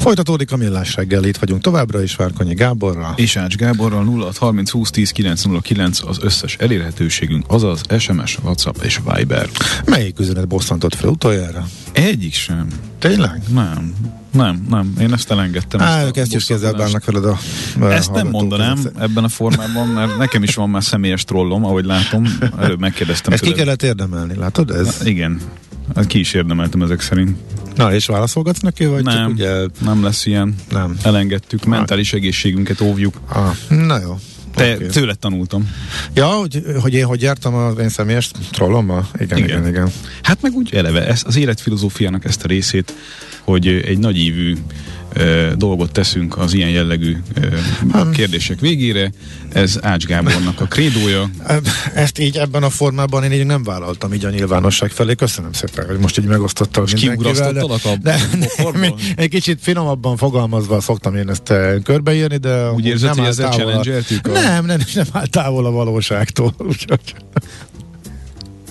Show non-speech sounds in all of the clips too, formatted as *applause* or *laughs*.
Folytatódik a millás reggel, itt vagyunk továbbra is Várkonyi Gáborral. És Ács Gáborral 0 30 20 10 909 az összes elérhetőségünk, azaz SMS, WhatsApp és Viber. Melyik üzenet bosszantott fel utoljára? Egyik sem. Tényleg? Nem. Nem, nem, én ezt elengedtem. Á, ők ezt is kézzel bánnak veled a... Ezt nem mondanám ebben a formában, mert nekem is van már személyes trollom, ahogy látom. Előbb megkérdeztem. Ezt ki kellett érdemelni, látod ez? Na, igen, ki is érdemeltem ezek szerint. Na, és válaszolgatsz neki, vagy nem, csak ugye... nem lesz ilyen. Nem. Elengedtük, mentális egészségünket óvjuk. Ah, na jó. Te okay. tőled tanultam. Ja, hogy, hogy én hogy jártam az én személyes trollommal? Igen, igen, igen, igen. Hát meg úgy eleve, ez, az életfilozófiának ezt a részét, hogy egy nagyívű dolgot teszünk az ilyen jellegű hmm. kérdések végére. Ez Ács Gábornak a krédója. Ezt így ebben a formában én így nem vállaltam így a nyilvánosság felé. Köszönöm szépen, hogy most így megosztottam most mindenkivel. De, a, de, egy kicsit finomabban fogalmazva szoktam én ezt körbeírni, de úgy érzed, hogy ezzel challenge a... Nem, nem, nem áll távol a valóságtól. *laughs* Úgyhogy...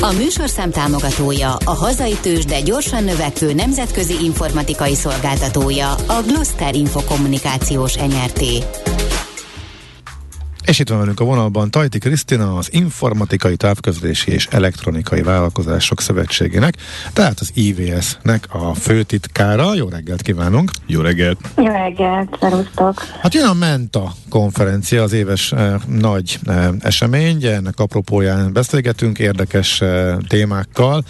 A műsorszám támogatója, a hazai tős, de gyorsan növekvő nemzetközi informatikai szolgáltatója, a Gloster Infokommunikációs NRT. És itt van velünk a vonalban Tajti Krisztina, az Informatikai Távközlési és Elektronikai Vállalkozások Szövetségének, tehát az IVS-nek a főtitkára. Jó reggelt kívánunk! Jó reggelt! Jó reggelt, szerusztok! Hát jön a Menta konferencia, az éves eh, nagy eh, esemény, ennek apropóján beszélgetünk érdekes eh, témákkal.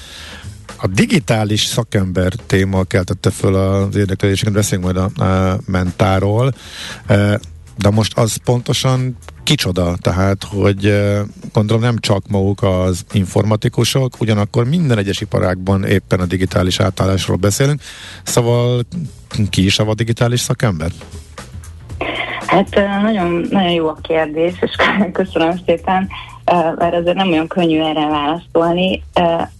A digitális szakember téma keltette föl az érdeklődésünket, beszélünk majd a, a mentáról. De most az pontosan kicsoda, tehát, hogy gondolom nem csak maguk az informatikusok, ugyanakkor minden egyes iparágban éppen a digitális átállásról beszélünk, szóval ki is a digitális szakember? Hát nagyon, nagyon jó a kérdés, és *laughs* köszönöm szépen, mert azért nem olyan könnyű erre válaszolni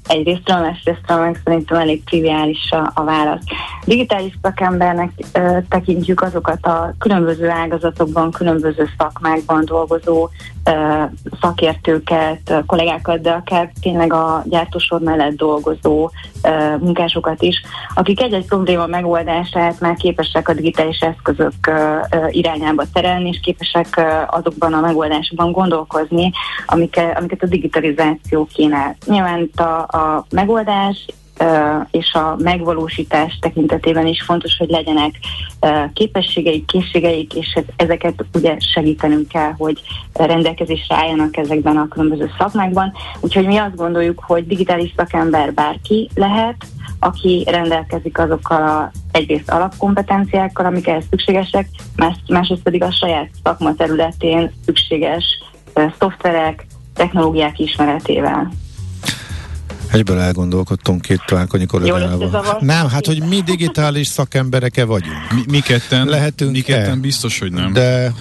egyrésztről, másrésztről meg szerintem elég triviális a, a válasz. Digitális szakembernek ö, tekintjük azokat a különböző ágazatokban, különböző szakmákban dolgozó ö, szakértőket, kollégákat, de akár tényleg a gyártósor mellett dolgozó ö, munkásokat is, akik egy-egy probléma megoldását már képesek a digitális eszközök ö, ö, irányába terelni, és képesek ö, azokban a megoldásokban gondolkozni, amiket, amiket a digitalizáció kínál. Nyilván a, a megoldás és a megvalósítás tekintetében is fontos, hogy legyenek képességeik, készségeik, és ezeket ugye segítenünk kell, hogy rendelkezésre álljanak ezekben a különböző szakmákban. Úgyhogy mi azt gondoljuk, hogy digitális szakember bárki lehet, aki rendelkezik azokkal a egyrészt alapkompetenciákkal, amik ehhez szükségesek, más, másrészt pedig a saját szakma területén szükséges szoftverek, technológiák ismeretével. Egyből elgondolkodtunk két találkonyi kollégával. Nem, hát hogy mi digitális szakembereke vagyunk. Mi, mi ketten, Lehetünk mi ketten biztos, hogy nem. De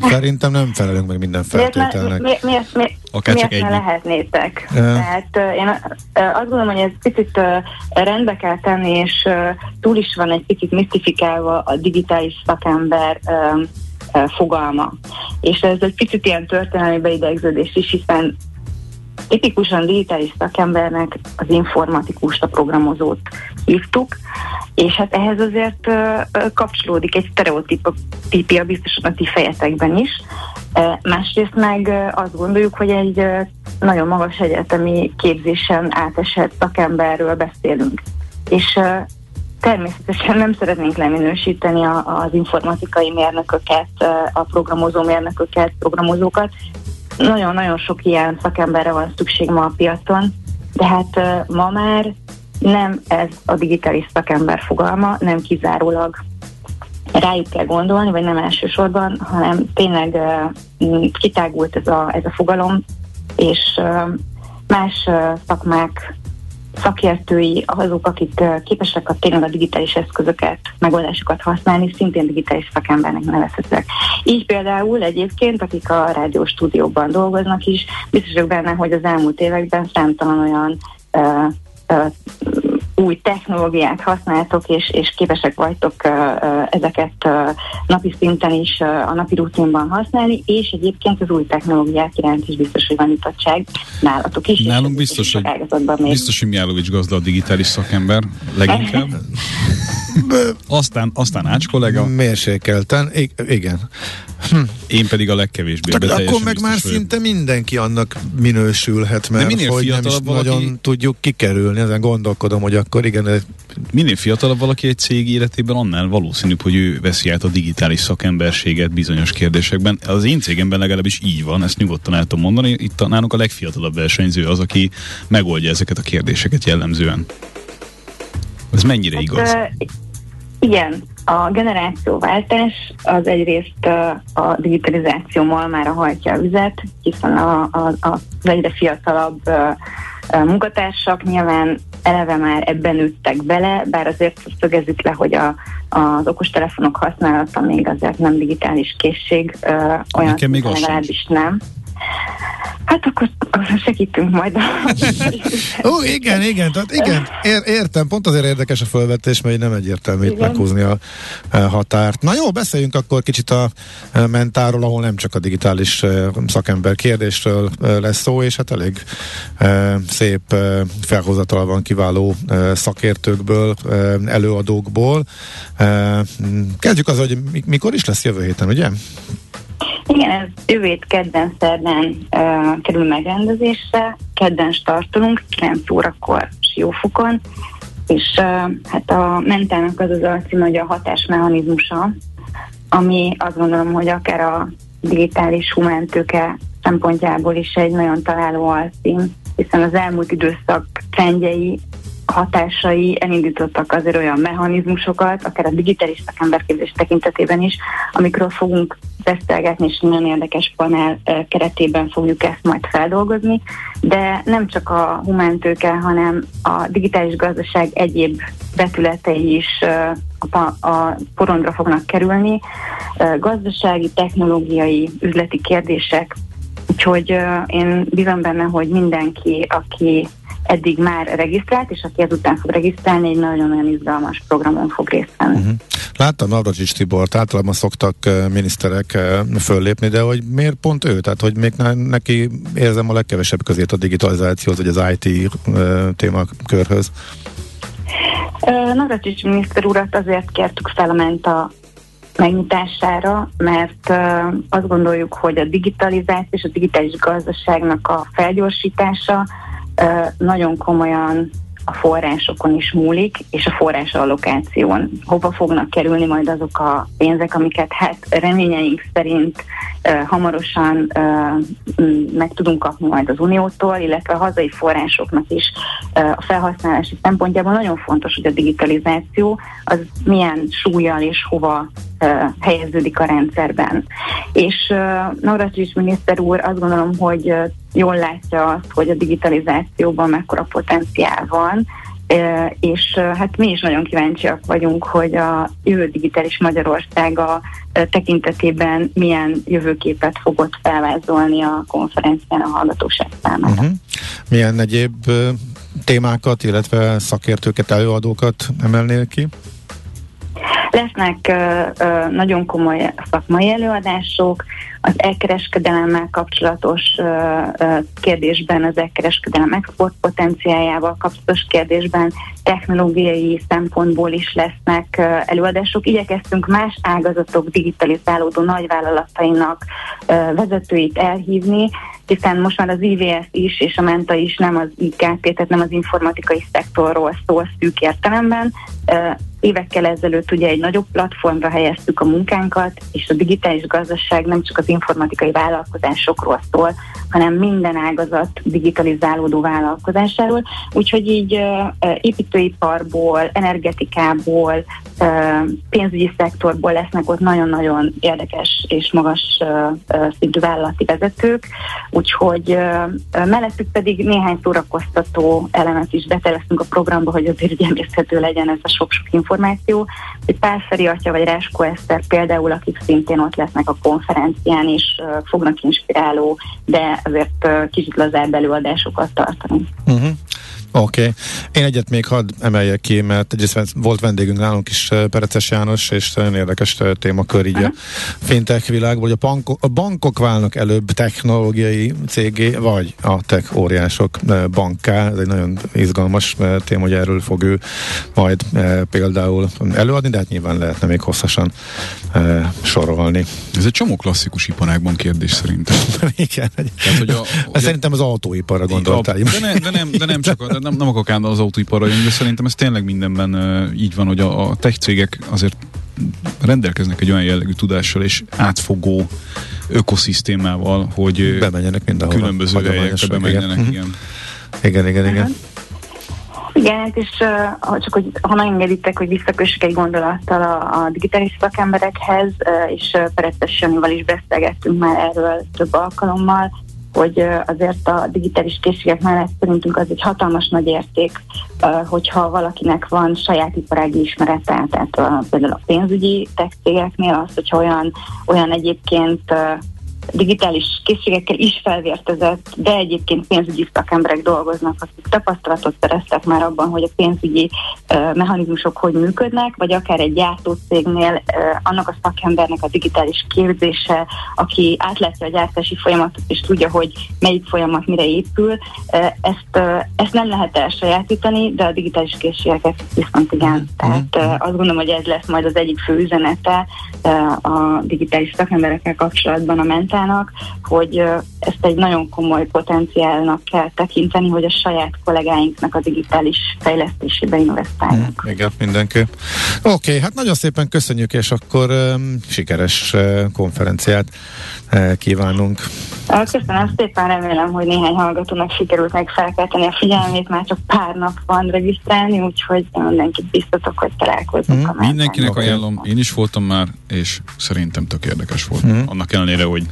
Szerintem nem felelünk meg minden feltételnek. Miért, miért, miért, Akár miért ne lehetnétek? Ja. Tehát én azt gondolom, hogy ez picit rendbe kell tenni, és túl is van egy picit misztifikálva a digitális szakember fogalma. És ez egy picit ilyen történelmi beidegződés is, hiszen tipikusan digitális szakembernek az informatikust, a programozót hívtuk, és hát ehhez azért kapcsolódik egy sztereotípia biztosan a ti fejetekben is. Másrészt meg azt gondoljuk, hogy egy nagyon magas egyetemi képzésen átesett szakemberről beszélünk. És természetesen nem szeretnénk leminősíteni az informatikai mérnököket, a programozó mérnököket, programozókat. Nagyon-nagyon sok ilyen szakemberre van szükség ma a piacon, de hát ma már nem ez a digitális szakember fogalma, nem kizárólag rájuk kell gondolni, vagy nem elsősorban, hanem tényleg kitágult ez a, ez a fogalom, és más szakmák szakértői, azok, akik képesek a tényleg a digitális eszközöket, megoldásokat használni, szintén digitális szakembernek nevezhetőek. Így például egyébként, akik a rádió stúdióban dolgoznak is, biztosak benne, hogy az elmúlt években számtalan olyan uh, uh, új technológiát használtok, és, és képesek vagytok uh, uh, ezeket uh, napi szinten is uh, a napi rutinban használni, és egyébként az új technológiák iránt is biztos, hogy van nyitottság nálatok is. Nálunk biztos, hogy, biztos, hogy Mijálovics gazda a digitális szakember leginkább. *laughs* aztán, aztán Ács kollega. Mérsékelten, I- igen. Hm. Én pedig a legkevésbé. Tehát akkor meg már vagyok. szinte mindenki annak minősülhet, mert minél hogy nem is valaki... nagyon tudjuk kikerülni, ezen gondolkodom, hogy akkor igen. Minél fiatalabb valaki egy cég életében, annál valószínűbb, hogy ő veszi át a digitális szakemberséget bizonyos kérdésekben. Az én cégemben legalábbis így van, ezt nyugodtan el tudom mondani. Itt nálunk a legfiatalabb versenyző az, aki megoldja ezeket a kérdéseket jellemzően. Ez mennyire hát, igaz? Uh, igen, a generációváltás az egyrészt a digitalizáció malmára hajtja a vizet, hiszen a, a, az egyre fiatalabb munkatársak nyilván eleve már ebben nőttek bele, bár azért szögezzük le, hogy a, az okostelefonok használata még azért nem digitális készség, olyan Nekem még legalábbis nem. Hát akkor, segítünk majd. *laughs* Ó, igen, igen, tehát igen, ér, értem, pont azért érdekes a felvetés, mert nem egyértelmű itt meghúzni a, a határt. Na jó, beszéljünk akkor kicsit a mentáról, ahol nem csak a digitális szakember kérdésről lesz szó, és hát elég szép felhozatal van kiváló szakértőkből, előadókból. Kezdjük az, hogy mikor is lesz jövő héten, ugye? Igen, ez jövét kedden szerdán uh, kerül megrendezésre, kedden startolunk, 9 órakor Siófokon, és uh, hát a mentának az az alcím, hogy a hatásmechanizmusa, ami azt gondolom, hogy akár a digitális humántőke szempontjából is egy nagyon találó alcím, hiszen az elmúlt időszak trendjei hatásai elindítottak azért olyan mechanizmusokat, akár a digitális szakemberképzés tekintetében is, amikről fogunk beszélgetni, és nagyon érdekes panel keretében fogjuk ezt majd feldolgozni, de nem csak a humántőke, hanem a digitális gazdaság egyéb vetületei is a, a porondra fognak kerülni. Gazdasági, technológiai, üzleti kérdések, Úgyhogy én bízom benne, hogy mindenki, aki eddig már regisztrált, és aki ezután fog regisztrálni, egy nagyon-nagyon izgalmas programon fog részt venni. Uh-huh. Láttam Navracsics Tibort, általában szoktak uh, miniszterek uh, föllépni, de hogy miért pont ő? Tehát, hogy még ne, neki érzem a legkevesebb közét a digitalizációhoz, vagy az IT uh, témakörhöz. Navracsics miniszter urat azért kértük fel a Menta megnyitására, mert azt gondoljuk, hogy a digitalizáció és a digitális gazdaságnak a felgyorsítása nagyon komolyan a forrásokon is múlik, és a forrás allokáción. Hova fognak kerülni majd azok a pénzek, amiket hát reményeink szerint uh, hamarosan uh, meg tudunk kapni majd az Uniótól, illetve a hazai forrásoknak is uh, a felhasználási szempontjából nagyon fontos, hogy a digitalizáció az milyen súlyjal és hova helyeződik a rendszerben. És Navracsics miniszter úr azt gondolom, hogy jól látja azt, hogy a digitalizációban mekkora potenciál van, és hát mi is nagyon kíváncsiak vagyunk, hogy a jövő digitális Magyarországa tekintetében milyen jövőképet fogott felvázolni a konferencián a hallgatóság számára. Uh-huh. Milyen egyéb témákat, illetve szakértőket, előadókat emelnél ki? Lesznek uh, uh, nagyon komoly szakmai előadások, az elkereskedelemmel kapcsolatos uh, kérdésben, az elkereskedelem export potenciájával kapcsolatos kérdésben technológiai szempontból is lesznek előadások. Igyekeztünk más ágazatok digitalizálódó nagyvállalatainak vezetőit elhívni, hiszen most már az IVS is és a Menta is nem az IKT, tehát nem az informatikai szektorról szól szűk értelemben. Évekkel ezelőtt ugye egy nagyobb platformra helyeztük a munkánkat, és a digitális gazdaság nem csak az informatikai vállalkozásokról szól, hanem minden ágazat digitalizálódó vállalkozásáról. Úgyhogy így építőiparból, energetikából, pénzügyi szektorból lesznek ott nagyon-nagyon érdekes és magas szintű vállalati vezetők, úgyhogy mellettük pedig néhány szórakoztató elemet is beteleztünk a programba, hogy azért emészhető legyen ez a sok-sok információ. Egy Pálszeri atya vagy Ráskó Eszter például, akik szintén ott lesznek a konferencián, és fognak inspiráló, de azért kicsit lazább előadásokat tartani. Uh-huh. Oké. Okay. Én egyet még hadd emeljek ki, mert egyrészt volt vendégünk nálunk is Pereces János, és nagyon érdekes témakör így uh-huh. a fintech világból, hogy a bankok, a bankok válnak előbb technológiai cégé, vagy a tech óriások banká. Ez egy nagyon izgalmas téma, hogy erről fog ő majd például előadni, de hát nyilván lehetne még hosszasan sorolni. Ez egy csomó klasszikus iparágban kérdés szerintem. *laughs* Igen. Tehát, hogy a, hogy szerintem az autóiparra gondoltál. De, ne, de, nem, de nem csak a, nem, nem akarok állni az autóiparra jönni, de szerintem ez tényleg mindenben így van, hogy a, a tech cégek azért rendelkeznek egy olyan jellegű tudással és átfogó ökoszisztémával, hogy bemenjenek mindenhol. Különböző helyekre bemenjenek, igen. igen. Igen, igen, igen. Igen, hát és uh, csak hogy ha megengeditek, hogy visszakössük egy gondolattal a, a digitális szakemberekhez, uh, és uh, Janival is beszélgettünk már erről több alkalommal, hogy azért a digitális készségek mellett szerintünk az egy hatalmas nagy érték, hogyha valakinek van saját iparági ismerete, tehát például a pénzügyi tech cégeknél az, hogyha olyan, olyan egyébként digitális készségekkel is felvértezett, de egyébként pénzügyi szakemberek dolgoznak, akik tapasztalatot szereztek már abban, hogy a pénzügyi uh, mechanizmusok hogy működnek, vagy akár egy gyártócégnél uh, annak a szakembernek a digitális képzése, aki átlátja a gyártási folyamatot, és tudja, hogy melyik folyamat mire épül. Uh, ezt, ezt nem lehet elsajátítani, de a digitális készségeket viszont igen. Mm-hmm. Tehát uh, azt gondolom, hogy ez lesz majd az egyik fő üzenete a digitális szakemberekkel kapcsolatban a ment mintának, hogy ezt egy nagyon komoly potenciálnak kell tekinteni, hogy a saját kollégáinknak a digitális fejlesztésébe investáljuk. Mm, igen, mindenképp. Oké, okay, hát nagyon szépen köszönjük, és akkor um, sikeres uh, konferenciát uh, kívánunk. Köszönöm szépen, remélem, hogy néhány hallgatónak sikerült meg felkelteni a figyelmét, már csak pár nap van regisztrálni, úgyhogy mindenkit biztatok, hogy találkozunk. Mm. Mindenkinek ajánlom, én is voltam már, és szerintem tök érdekes volt. Mm. Annak ellenére, hogy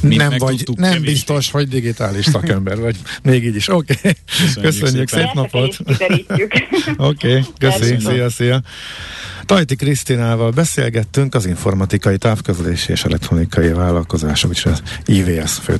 nem vagy, nem kevés. biztos, hogy digitális szakember vagy. Még így is. Oké. Okay. Köszönjük, Köszönjük szép napot. *laughs* Oké, okay. köszönjük. Szia, szia. Tajti Krisztinával beszélgettünk az informatikai távközlési és elektronikai vállalkozások, és az IVS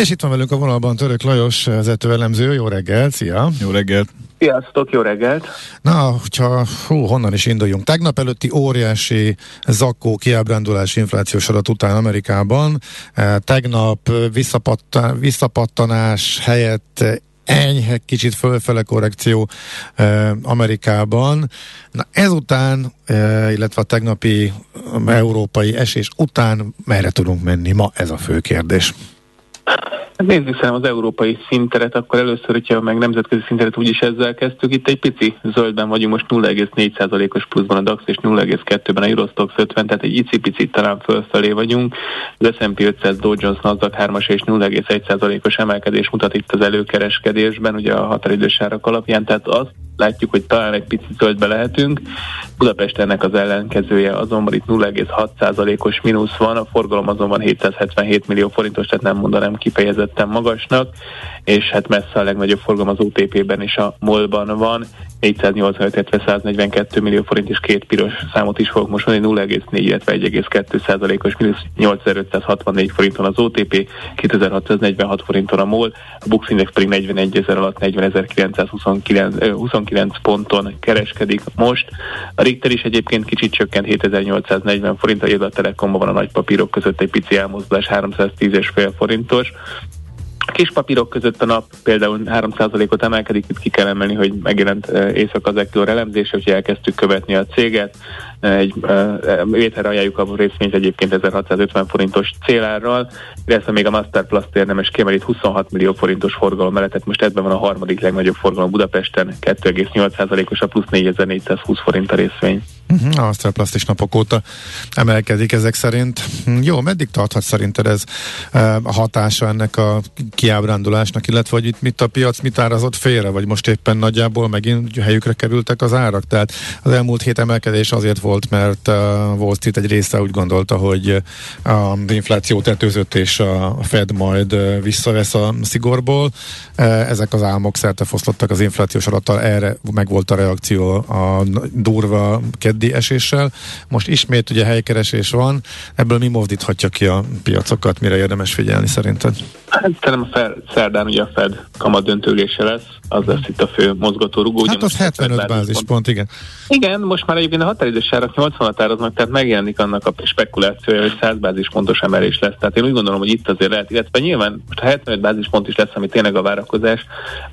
És itt van velünk a vonalban Török Lajos, vezetőelemző. Jó reggel, szia! Jó reggelt! Sziasztok, jó reggelt! Na, hogyha hú, honnan is induljunk. Tegnap előtti óriási zakkó kiábrándulás inflációs adat után Amerikában, eh, tegnap visszapattan, visszapattanás helyett enyhe, kicsit fölfele korrekció eh, Amerikában. Na ezután, eh, illetve a tegnapi európai esés után merre tudunk menni ma? Ez a fő kérdés. Hát nézzük szerintem az európai szinteret, akkor először, hogyha meg nemzetközi szinteret úgyis ezzel kezdtük, itt egy pici zöldben vagyunk, most 0,4%-os pluszban a DAX és 0,2-ben a Eurostox 50, tehát egy icipicit talán fölfelé vagyunk. Az S&P 500 Dow Jones Nasdaq 3-as és 0,1%-os emelkedés mutat itt az előkereskedésben, ugye a határidős árak alapján, tehát azt látjuk, hogy talán egy picit zöldbe lehetünk. Budapest ennek az ellenkezője azonban itt 0,6%-os mínusz van, a forgalom azonban 777 millió forintos, tehát nem mondanám kifejezetten magasnak, és hát messze a legnagyobb forgalom az OTP-ben és a MOL-ban van. 485, illetve 142 millió forint, és két piros számot is fogok most mondani, 0,4, illetve 1,2 százalékos, mínusz 8564 forinton az OTP, 2646 forinton a MOL, a Bux Index pedig 41 ezer alatt 40.929 ponton kereskedik most. A Richter is egyébként kicsit csökkent 7840 forint, a a Telekomban van a nagy papírok között egy pici elmozdulás 310,5 forintos. A kis papírok között a nap például 3%-ot emelkedik, itt ki kell emelni, hogy megjelent Észak-Azektor elemzése, hogy elkezdtük követni a céget, egy vételre ajánljuk a részvényt egyébként 1650 forintos célárral, illetve még a Master Plus érdemes kiemelít 26 millió forintos forgalom mellett, tehát most ebben van a harmadik legnagyobb forgalom Budapesten, 2,8%-os a plusz 4420 forint a részvény. Uh-huh, a Master Plus is napok óta emelkedik ezek szerint. Hm, jó, meddig tarthat szerinted ez a hatása ennek a kiábrándulásnak, illetve hogy itt mit a piac mit árazott félre, vagy most éppen nagyjából megint helyükre kerültek az árak? Tehát az elmúlt hét emelkedés azért volt, mert a Wall Street egy része úgy gondolta, hogy az infláció tetőzött és a Fed majd visszavesz a szigorból. Ezek az álmok szerte foszlottak az inflációs adattal, erre meg volt a reakció a durva keddi eséssel. Most ismét ugye helykeresés van, ebből mi mozdíthatja ki a piacokat, mire érdemes figyelni szerinted? Hát szerintem a szerdán ugye a Fed kamat döntőlése lesz, az lesz itt a fő mozgató rugó. Hát az 75 bázispont, igen. Igen, most már egyébként a határidős árak 80-at áraznak, tehát megjelenik annak a spekulációja, hogy 100 bázispontos emelés lesz. Tehát én úgy gondolom, hogy itt azért lehet, illetve nyilván most a 75 bázispont is lesz, ami tényleg a várakozás.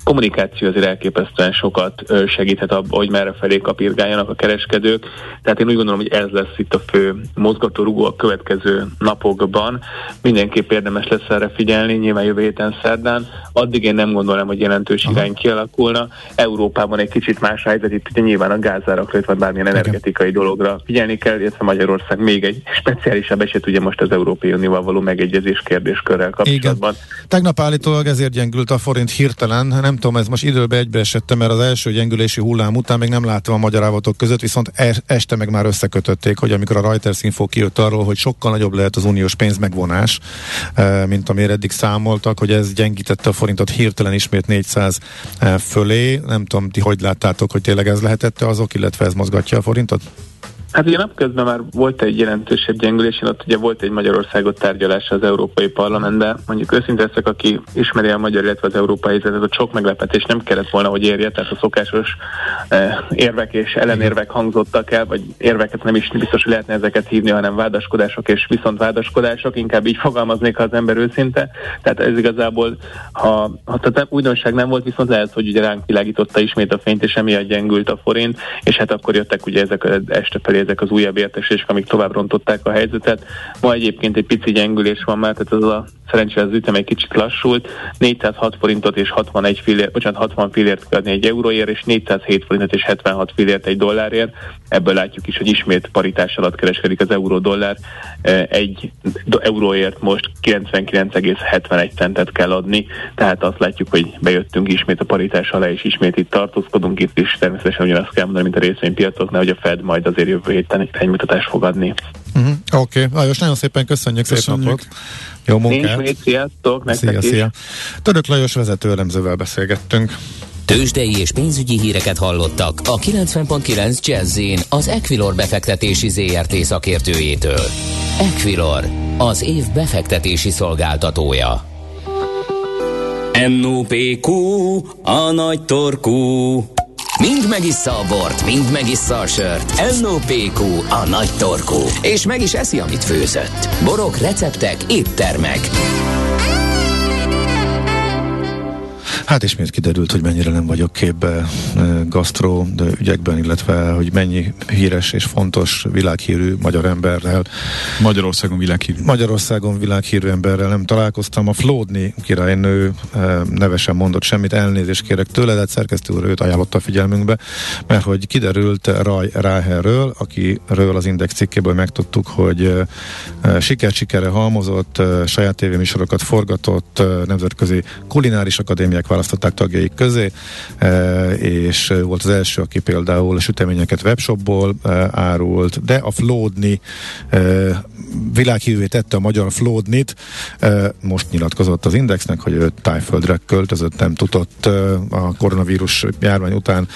Kommunikáció azért elképesztően sokat segíthet abban, hogy merre felé kapirgáljanak a kereskedők. Tehát én úgy gondolom, hogy ez lesz itt a fő mozgató rugó a következő napokban. Mindenképp érdemes lesz erre figyelni, nyilván jövő héten szerdán. Addig én nem gondolom, hogy jelentős Aha. irány kialakulna. Európában egy kicsit más helyzet, itt ugye nyilván a gázárakra, vagy bármilyen energetikai Igen. dologra figyelni kell, illetve Magyarország még egy speciálisabb eset, ugye most az Európai Unióval való megegyezés kérdéskörrel kapcsolatban. Igen. Tegnap állítólag ezért gyengült a forint hirtelen, nem tudom, ez most időbe egybeesette, mert az első gyengülési hullám után még nem láttam a magyar állatok között, viszont este meg már összekötötték, hogy amikor a Reuters Info kijött arról, hogy sokkal nagyobb lehet az uniós pénz megvonás, eh, mint amire eddig számoltak, hogy ez gyengítette a forintot hirtelen ismét 400 eh, fölé. Nem tudom, ti hogy láttátok, hogy tényleg ez lehetette azok, illetve ez mozgatja a forintot? Hát ugye napközben már volt egy jelentősebb gyengülés, ott ugye volt egy Magyarországot tárgyalás az Európai Parlamentben. Mondjuk őszinte leszek, aki ismeri a magyar, illetve az európai helyzetet, a sok meglepetés nem kellett volna, hogy érje, tehát a szokásos eh, érvek és ellenérvek hangzottak el, vagy érveket nem is biztos, hogy lehetne ezeket hívni, hanem vádaskodások és viszont vádaskodások, inkább így fogalmaznék, ha az ember őszinte. Tehát ez igazából, ha, ha tehát újdonság nem volt, viszont lehet, hogy ugye ránk világította ismét a fényt, és emiatt gyengült a forint, és hát akkor jöttek ugye ezek este felé ezek az újabb értesések, amik tovább rontották a helyzetet. Ma egyébként egy pici gyengülés van már, tehát az a szerencsére az ütem egy kicsit lassult. 406 forintot és 61 fillért, bocsánat, 60 fillért kell adni egy euróért, és 407 forintot és 76 fillért egy dollárért. Ebből látjuk is, hogy ismét paritás alatt kereskedik az euró-dollár. Egy euróért most 99,71 centet kell adni, tehát azt látjuk, hogy bejöttünk ismét a paritás alá, és ismét itt tartózkodunk. Itt is természetesen ugyanazt kell mondani, mint a részvénypiacoknál, hogy a Fed majd azért jövő héten egy iránymutatást fog adni. Uh-huh. Oké, okay. Lajos, nagyon szépen köszönjük, köszönjük. szép napot! Jó munkát! Nincs sziasztok, nektek szia, is. szia! Török Lajos vezető elemzővel beszélgettünk. Tőzsdei és pénzügyi híreket hallottak a 90.9 jazz az Equilor befektetési ZRT szakértőjétől. Equilor, az év befektetési szolgáltatója. NOPQ, a nagy torkú. Mind megissza a bort, mind megissza a sört. NOPQ, a nagy torkú. És meg is eszi, amit főzött. Borok, receptek, éttermek. Hát ismét kiderült, hogy mennyire nem vagyok képbe gasztró ügyekben, illetve hogy mennyi híres és fontos világhírű magyar emberrel. Magyarországon világhírű. Magyarországon világhírű emberrel nem találkoztam. A Flódni királynő nevesen mondott semmit, elnézést kérek tőle, de szerkesztő úr őt ajánlotta a figyelmünkbe, mert hogy kiderült Raj Ráherről, akiről az Index cikkéből megtudtuk, hogy siker-sikerre halmozott, saját tévéműsorokat forgatott, nemzetközi kulináris akadémiák választották tagjaik közé, és volt az első, aki például a süteményeket webshopból árult, de a Flódni világhívővé tette a magyar Flódnit, most nyilatkozott az Indexnek, hogy ő tájföldre költözött, nem tudott a koronavírus járvány után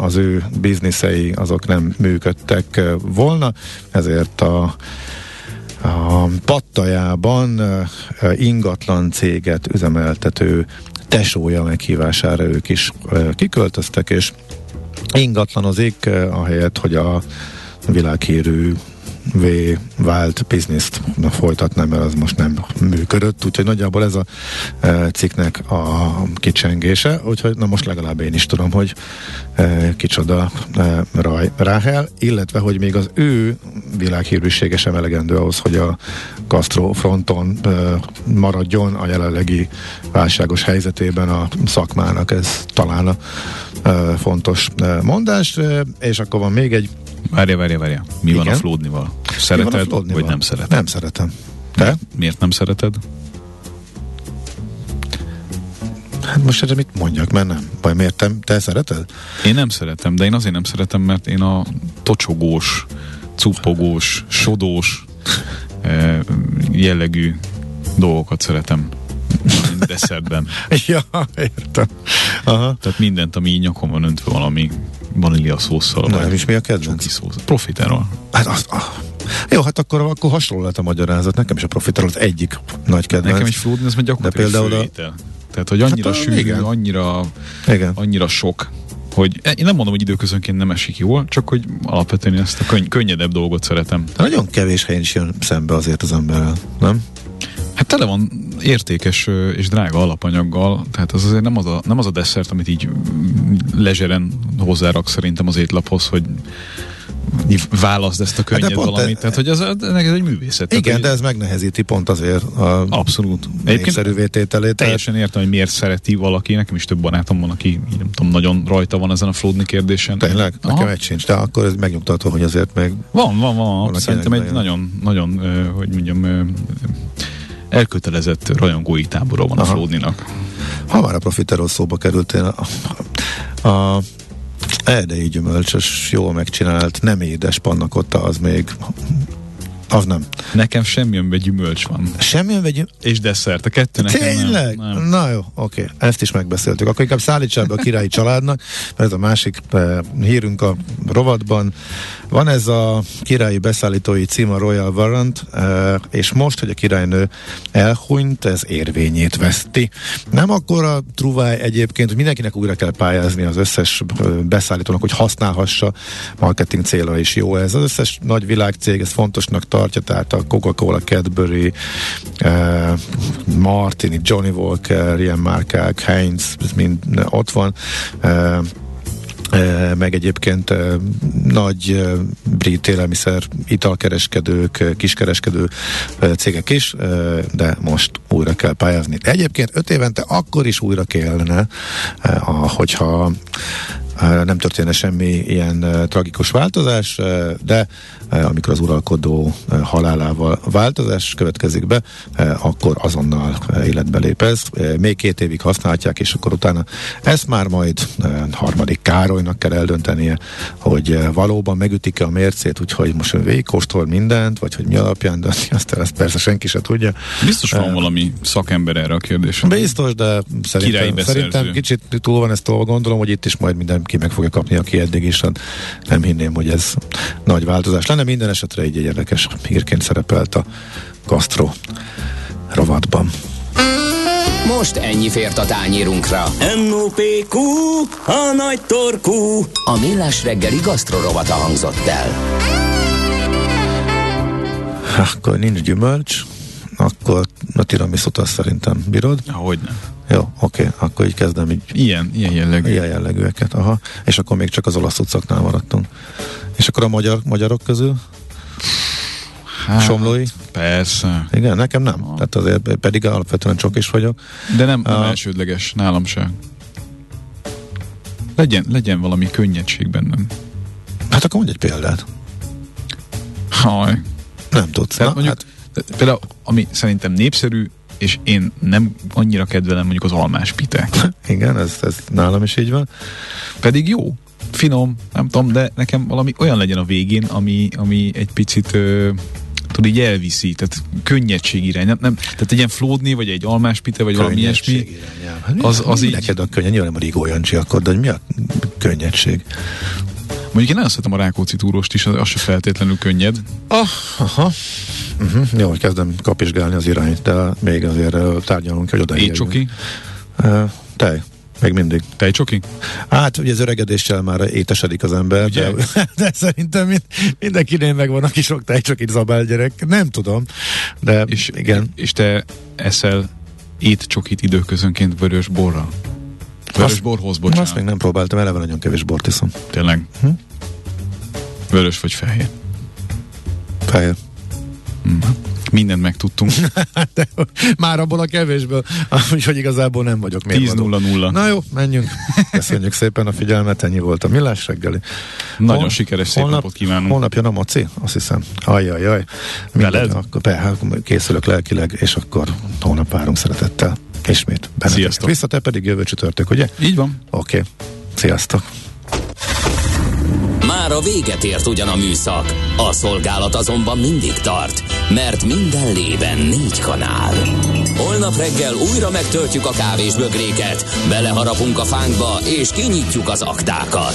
az ő bizniszei azok nem működtek volna, ezért a a Pattajában ingatlan céget üzemeltető tesója meghívására ők is kiköltöztek, és ingatlanozik, ahelyett, hogy a világhírű V vált bizniszt folytatnám, mert az most nem működött, úgyhogy nagyjából ez a e, cikknek a kicsengése, úgyhogy na most legalább én is tudom, hogy e, kicsoda e, Raj Ráhel, illetve hogy még az ő világhírűsége sem elegendő ahhoz, hogy a Castro fronton maradjon a jelenlegi válságos helyzetében a szakmának, ez talán a fontos mondás, és akkor van még egy Várja, várja, várja. Mi Igen? van a Flódnival? Szereted, a Flódnival? vagy nem szereted? Nem szeretem. Te? Miért nem szereted? Hát most erre mit mondjak, mert nem. Vagy miért te, te szereted? Én nem szeretem, de én azért nem szeretem, mert én a tocsogós, cuppogós, sodós eh, jellegű dolgokat szeretem desszertben. *laughs* ja, értem. Aha. Tehát mindent, ami nyakon van öntve valami vanília szószal. Nem, és mi a kedvenc? Szósz. Profiterol. Hát az, ah. Jó, hát akkor, akkor hasonló lehet a magyarázat. Nekem is a profiterol az egyik nagy kedvenc. Nekem is flódni, ez meg gyakorlatilag De például a... Tehát, hogy annyira hát, sűrű, igen. annyira, igen. annyira sok, hogy én nem mondom, hogy időközönként nem esik jól, csak hogy alapvetően ezt a könny- könnyedebb dolgot szeretem. Nagyon kevés helyen is jön szembe azért az emberrel, nem? Hát tele van értékes és drága alapanyaggal, tehát az azért nem az a, nem az a desszert, amit így lezseren hozzárak szerintem az étlaphoz, hogy válaszd ezt a hát könnyed hát valamit. E, tehát, hogy ez, ez egy művészet. Igen, tehát, de ez megnehezíti pont azért a Abszolút. Egyébként tételét. Teljesen értem, hogy miért szereti valaki. Nekem is több barátom van, aki nem tudom, nagyon rajta van ezen a Flódni kérdésen. Tényleg? Aha. Nekem egy sincs, de akkor ez megnyugtató, hogy azért meg... Van, van, van. Szerintem egy nagyon, nagyon, hogy mondjam, elkötelezett rajongói tábora van Aha. a Flódninak. Ha már a profiteról szóba került, én a, a, a erdei gyümölcsös, jól megcsinált, nem édes pannakotta, az még az nem. Nekem semmilyen gyümölcs van. Semmilyen gyümölcs? És desszert, a kettő nekem Tényleg? Nem, nem. Na jó, oké. Okay. Ezt is megbeszéltük. Akkor inkább szállítsál be a királyi családnak, mert ez a másik eh, hírünk a rovatban. Van ez a királyi beszállítói cím a Royal Warrant, eh, és most, hogy a királynő elhunyt, ez érvényét veszti. Nem akkor a truváj egyébként, hogy mindenkinek újra kell pályázni az összes eh, beszállítónak, hogy használhassa marketing célra is jó ez. Az összes nagy világcég ezt fontosnak tartja, tehát a Coca-Cola, Cadbury, uh, Martini, Johnny Walker, ilyen márkák, Heinz, ez mind ott van. Uh, meg egyébként nagy brit élelmiszer italkereskedők, kiskereskedő cégek is, de most újra kell pályázni. Egyébként öt évente akkor is újra kellene, hogyha nem történne semmi ilyen tragikus változás, de amikor az uralkodó halálával változás következik be, akkor azonnal életbe lép ez. Még két évig használhatják, és akkor utána ezt már majd harmadik Károlynak kell eldöntenie, hogy valóban megütik-e a mércét, úgyhogy most végigkóstol mindent, vagy hogy mi alapján, de *laughs* azt, ezt persze senki se tudja. Biztos van uh, valami szakember erre a kérdésre. Biztos, de szerintem, szerintem kicsit túl van ezt gondolom, hogy itt is majd mindenki meg fogja kapni, aki eddig is, nem hinném, hogy ez nagy változás lenne. Minden esetre így egy érdekes hírként szerepelt a Castro rovatban. Most ennyi fért a tányírunkra. M.O.P.Q. A nagy torkú. A millás reggeli gasztrorovata hangzott el. Akkor nincs gyümölcs, akkor a tiramisot azt szerintem bírod. Ahogy nem. Jó, oké, okay, akkor így kezdem így. Ilyen, ilyen jellegű. Ilyen jellegűeket, aha. És akkor még csak az olasz utcaknál maradtunk. És akkor a magyar, magyarok közül? Hát, Somlói? Persze. Igen, nekem nem. Ah. Tehát azért pedig alapvetően csak is vagyok. De nem, nem uh, elsődleges, nálam sem. Legyen, legyen valami könnyedség bennem. Hát akkor mondj egy példát. Haj. Nem tudsz. Tehát Na, mondjuk, hát... például, ami szerintem népszerű, és én nem annyira kedvelem mondjuk az almás pite. *laughs* Igen, ez, ez nálam is így van. Pedig jó, finom, nem tudom, de nekem valami olyan legyen a végén, ami, ami egy picit ö, tud így elviszi, tehát könnyedség irány, nem, nem, tehát egy ilyen flódni, vagy egy almás pite, vagy valami ilyesmi, hát az, az így... Neked a könnyen, nyilván nem a Rigó Jancsi akkor, de hogy mi a könnyedség? Mondjuk én nagyon szeretem a Rákóczi túróst is, az se feltétlenül könnyed. Ah, aha. Uh-huh. Jó, hogy kezdem kapizsgálni az irányt, de még azért tárgyalunk, hogy oda Étcsoki? Uh, tej. Még mindig. Tejcsoki? Hát ugye az öregedéssel már étesedik az ember, de, *laughs* de szerintem mind, mindenkinél megvan, aki sok tejcsokit zabál gyerek. Nem tudom, de és, igen. És te eszel étcsokit időközönként vörös borral? Vörös azt, borhoz, bocsánat. Azt még nem próbáltam, eleve nagyon kevés bort iszom. Tényleg? Hm? Vörös vagy fehér? Fehér. Mm. Mindent megtudtunk. *laughs* De, már abból a kevésből, *laughs* hogy igazából nem vagyok 10-0-0. Na jó, menjünk. Köszönjük szépen a figyelmet, ennyi volt a millás reggeli. Nagyon Hol, sikeres szép holnap, napot kívánunk. Holnap jön a moci, azt hiszem. Ajjajjaj. Veled? Akkor be, készülök lelkileg, és akkor holnap várunk szeretettel. Ismét. Benedek. Sziasztok. Vissza te pedig jövő csütörtök, ugye? Így van. Oké. Okay. Sziasztok. Már a véget ért ugyan a műszak, a szolgálat azonban mindig tart, mert minden lében négy kanál. Holnap reggel újra megtöltjük a kávés bögréket, beleharapunk a fánkba és kinyitjuk az aktákat.